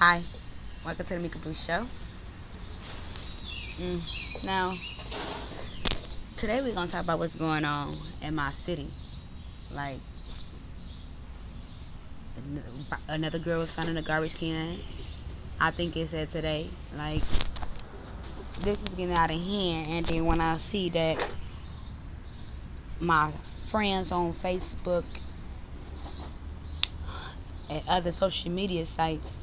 Hi, welcome to the Mika Boo Show. Mm. Now, today we're gonna talk about what's going on in my city. Like, another girl was found in a garbage can. I think it said today. Like, this is getting out of hand. And then when I see that my friends on Facebook and other social media sites,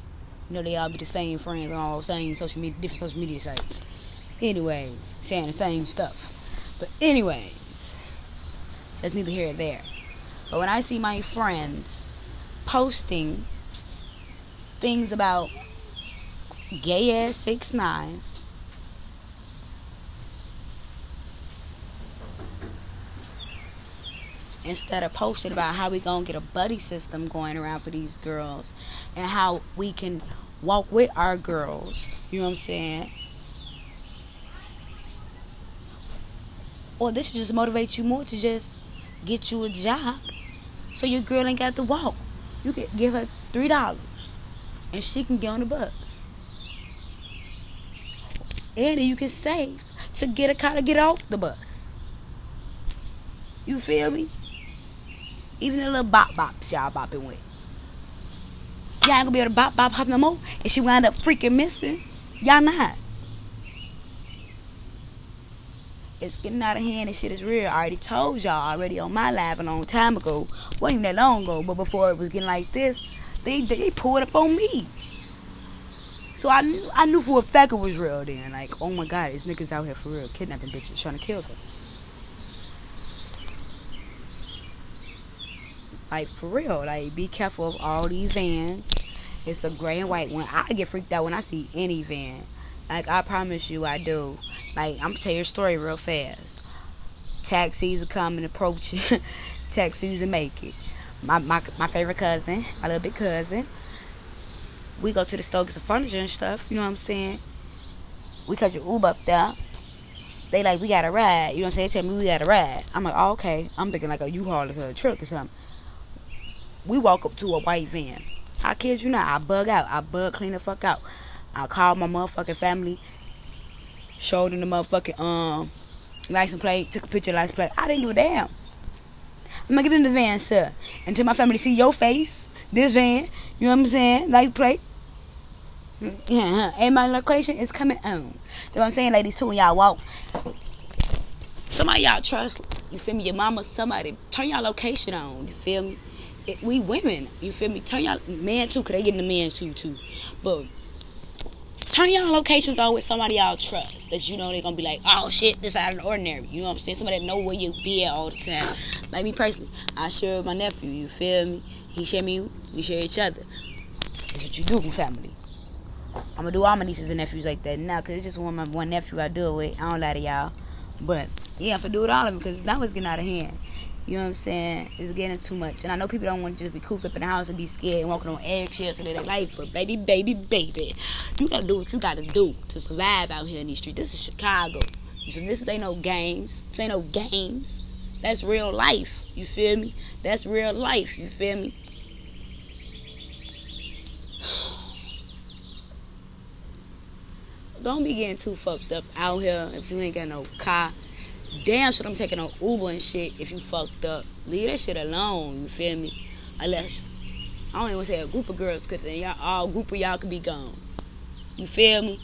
you know, they all be the same friends on all the same social media, different social media sites. Anyways, saying the same stuff. But anyways, that's neither here nor there. But when I see my friends posting things about gay ass six nine instead of posting about how we gonna get a buddy system going around for these girls and how we can walk with our girls. You know what i'm saying? Or this should just motivate you more to just get you a job so your girl ain't got to walk. You can give her three dollars and she can get on the bus. And you can save to get a car to get off the bus. You feel me even the little bop bops y'all bopping with. Y'all ain't gonna be able to bop bop hop no more. And she wound up freaking missing. Y'all not. It's getting out of hand and shit is real. I already told y'all already on my live a long time ago. Wasn't that long ago, but before it was getting like this, they they pulled up on me. So I knew I knew for a fact it was real then. Like, oh my god, these niggas out here for real, kidnapping bitches, trying to kill them. Like for real. Like be careful of all these vans. It's a gray and white one. I get freaked out when I see any van. Like I promise you I do. Like I'm gonna tell your story real fast. Taxis are coming approaching. Taxis and make it. My, my my favorite cousin, my little big cousin. We go to the store get some furniture and stuff, you know what I'm saying? We catch your Uber up there. They like, we got a ride. You know what I'm saying? They tell me we got a ride. I'm like, oh, okay. I'm thinking like a U-Haul or a truck or something we walk up to a white van. I kid you not, I bug out. I bug clean the fuck out. I call my motherfucking family, showed them the motherfucking um license plate, took a picture of license plate. I didn't give a damn. I'm gonna get in the van, sir. Until my family see your face, this van, you know what I'm saying? License plate. Yeah, and my location is coming on. You know what I'm saying, ladies, too, when y'all walk. Somebody y'all trust, you feel me? Your mama, somebody, turn y'all location on, you feel me? It, we women, you feel me? Turn y'all man too, cause they getting the men too too. But turn y'all locations on with somebody y'all trust that you know they're gonna be like, oh shit, this out of the ordinary. You know what I'm saying? Somebody that know where you be at all the time. Like me personally, I share with my nephew. You feel me? He share me. We share each other. That's what you do with family. I'm gonna do all my nieces and nephews like that now, cause it's just one my one nephew I do it with. I don't lie to y'all, but yeah, I'm gonna do it all of them because now it's getting out of hand. You know what I'm saying? It's getting too much. And I know people don't want to just be cooped up in the house and be scared and walking on eggshells and their life. But baby, baby, baby, you gotta do what you gotta do to survive out here in these streets. This is Chicago. This ain't no games. This ain't no games. That's real life. You feel me? That's real life. You feel me? Don't be getting too fucked up out here if you ain't got no car damn shit I'm taking on Uber and shit if you fucked up. Leave that shit alone, you feel me? Unless I don't even say a group of girls cause then y'all all group of y'all could be gone. You feel me?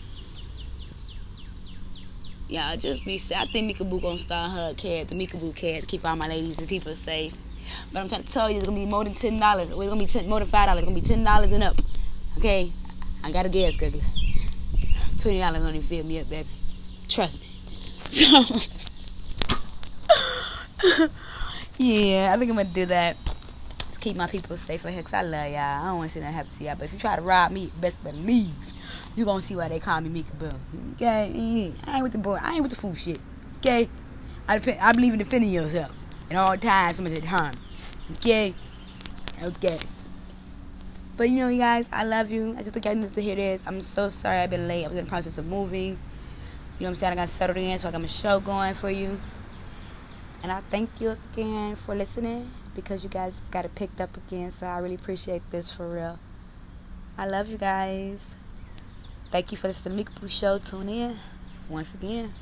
I just be I think Mika Boo gonna start her cat, the Mika Boo cat, to keep all my ladies and people safe. But I'm trying to tell you it's gonna be more than ten dollars. It's gonna be ten, more than five dollars. It's gonna be ten dollars and up. Okay? I gotta guess, cause twenty dollars only fill me up, baby. Trust me. So yeah, I think I'm gonna do that. Just keep my people safe here, cause I love y'all. I don't want to see that happen to y'all. But if you try to rob me, best believe you gonna see why they call me Mika Boo. Okay, I ain't with the boy. I ain't with the fool shit. Okay, I depend, I believe in defending yourself at all times. Somebody did harm. Okay, okay. But you know, you guys, I love you. I just think I need to hear this. I'm so sorry I've been late. I was in the process of moving. You know what I'm saying? I got settled in, so I got my show going for you. And I thank you again for listening because you guys got it picked up again. So I really appreciate this for real. I love you guys. Thank you for listening to the Stamika Show. Tune in once again.